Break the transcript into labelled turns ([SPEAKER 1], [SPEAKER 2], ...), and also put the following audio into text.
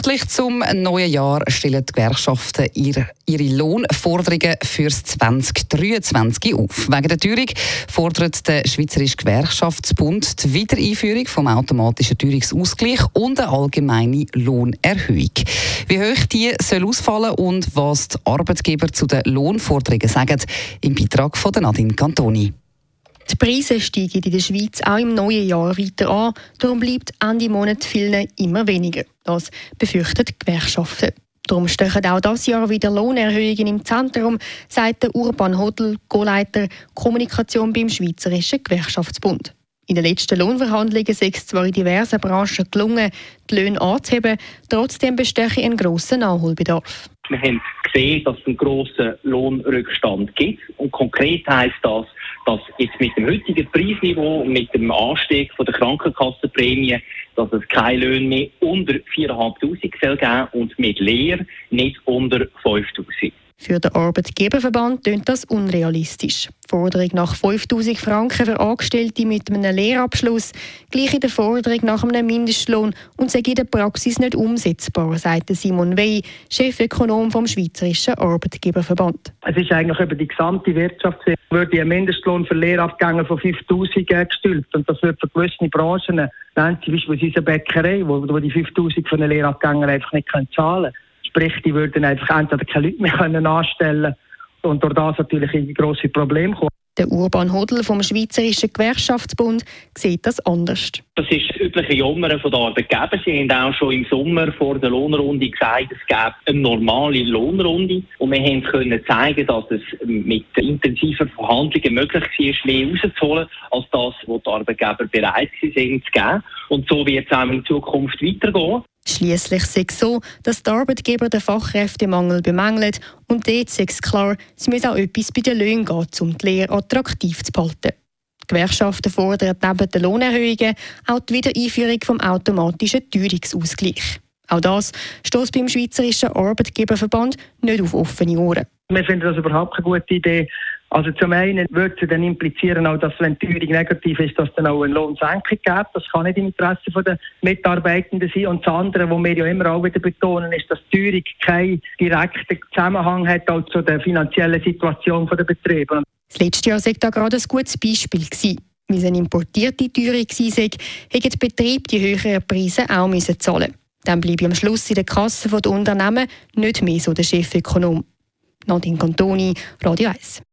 [SPEAKER 1] Pünktlich zum neuen Jahr stellen die Gewerkschaften ihre, Lohnforderungen fürs 2023 auf. Wegen der Teuerung fordert der Schweizerische Gewerkschaftsbund die Wiedereinführung vom automatischen Teuerungsausgleich und eine allgemeine Lohnerhöhung. Wie hoch die soll ausfallen und was die Arbeitgeber zu den Lohnforderungen sagen, im Beitrag von Nadine Cantoni.
[SPEAKER 2] Die Preise steigen in der Schweiz auch im neuen Jahr weiter an. Darum bleibt Ende Monat vielen immer weniger. Das befürchten die Gewerkschaften. Darum stechen auch dieses Jahr wieder Lohnerhöhungen im Zentrum, sagt der Urban Hodl, Co-Leiter Kommunikation beim Schweizerischen Gewerkschaftsbund. In den letzten Lohnverhandlungen ist es zwar in diversen Branchen gelungen, die Löhne anzuheben, trotzdem bestehe ein grosser Nachholbedarf.
[SPEAKER 3] Wir haben gesehen, dass es einen grossen Lohnrückstand gibt. Und konkret heisst das, dass jetzt mit dem heutigen Preisniveau und mit dem Anstieg von der Krankenkassenprämie, dass es keine Löhne mehr unter 4'500 soll geben und mit Lehr nicht unter 5'000.
[SPEAKER 2] Für den Arbeitgeberverband klingt das unrealistisch. Die Forderung nach 5000 Franken für Angestellte mit einem Lehrabschluss gleiche der Forderung nach einem Mindestlohn und sei in der Praxis nicht umsetzbar, sagt Simon Wey, Chefökonom vom Schweizerischen Arbeitgeberverband.
[SPEAKER 4] Es ist eigentlich über die gesamte Wirtschaft würde ein Mindestlohn für Lehrabgänge von 5000 gestülpt und das wird für gewisse Branchen, nennen Sie beispielsweise unsere Bäckerei, wo die 5000 für einen Lehrabgänger einfach nicht zahlen können. Sprich, die würden einfach entweder keine Leute mehr können anstellen und durch das natürlich in grosse Probleme kommen.
[SPEAKER 2] Der Urban Hodl vom Schweizerischen Gewerkschaftsbund sieht das anders.
[SPEAKER 3] Das ist das übliche Jammern der Arbeitgeber. Sie haben auch schon im Sommer vor der Lohnrunde gesagt, es gäbe eine normale Lohnrunde. Und wir haben können zeigen, dass es mit intensiven Verhandlungen möglich war, mehr rauszuholen, als das, was die Arbeitgeber bereit sind zu geben. Und so wird es auch in Zukunft weitergehen.
[SPEAKER 2] Schließlich sei es so, dass die Arbeitgeber den Fachkräftemangel bemängeln und dort sei es klar, es muss auch etwas bei den Löhnen gehen, um die Lehre attraktiv zu behalten. Die Gewerkschaften fordern neben den Lohnerhöhungen auch die Wiedereinführung vom automatischen Teuerungsausgleich. Auch das stößt beim Schweizerischen Arbeitgeberverband nicht auf offene Ohren.
[SPEAKER 4] Wir finden das überhaupt keine gute Idee. Also zum einen würde es dann implizieren, auch, dass wenn die Teuerung negativ ist, dass dann auch eine Lohnsenkung gibt. Das kann nicht im Interesse der Mitarbeitenden sein. Und das andere, was wir ja immer auch wieder betonen, ist, dass die Teuerung keinen direkten Zusammenhang hat auch zu der finanziellen Situation der Betriebe.
[SPEAKER 2] Das letzte Jahr war da gerade ein gutes Beispiel. Gewesen. Es eine importierte Teuerung war, hätten die Betriebe die höheren Preise auch müssen zahlen Dann bleibe am Schluss in der Kasse der Unternehmen nicht mehr so der Chefökonom. Nadine Cantoni, Radio 1.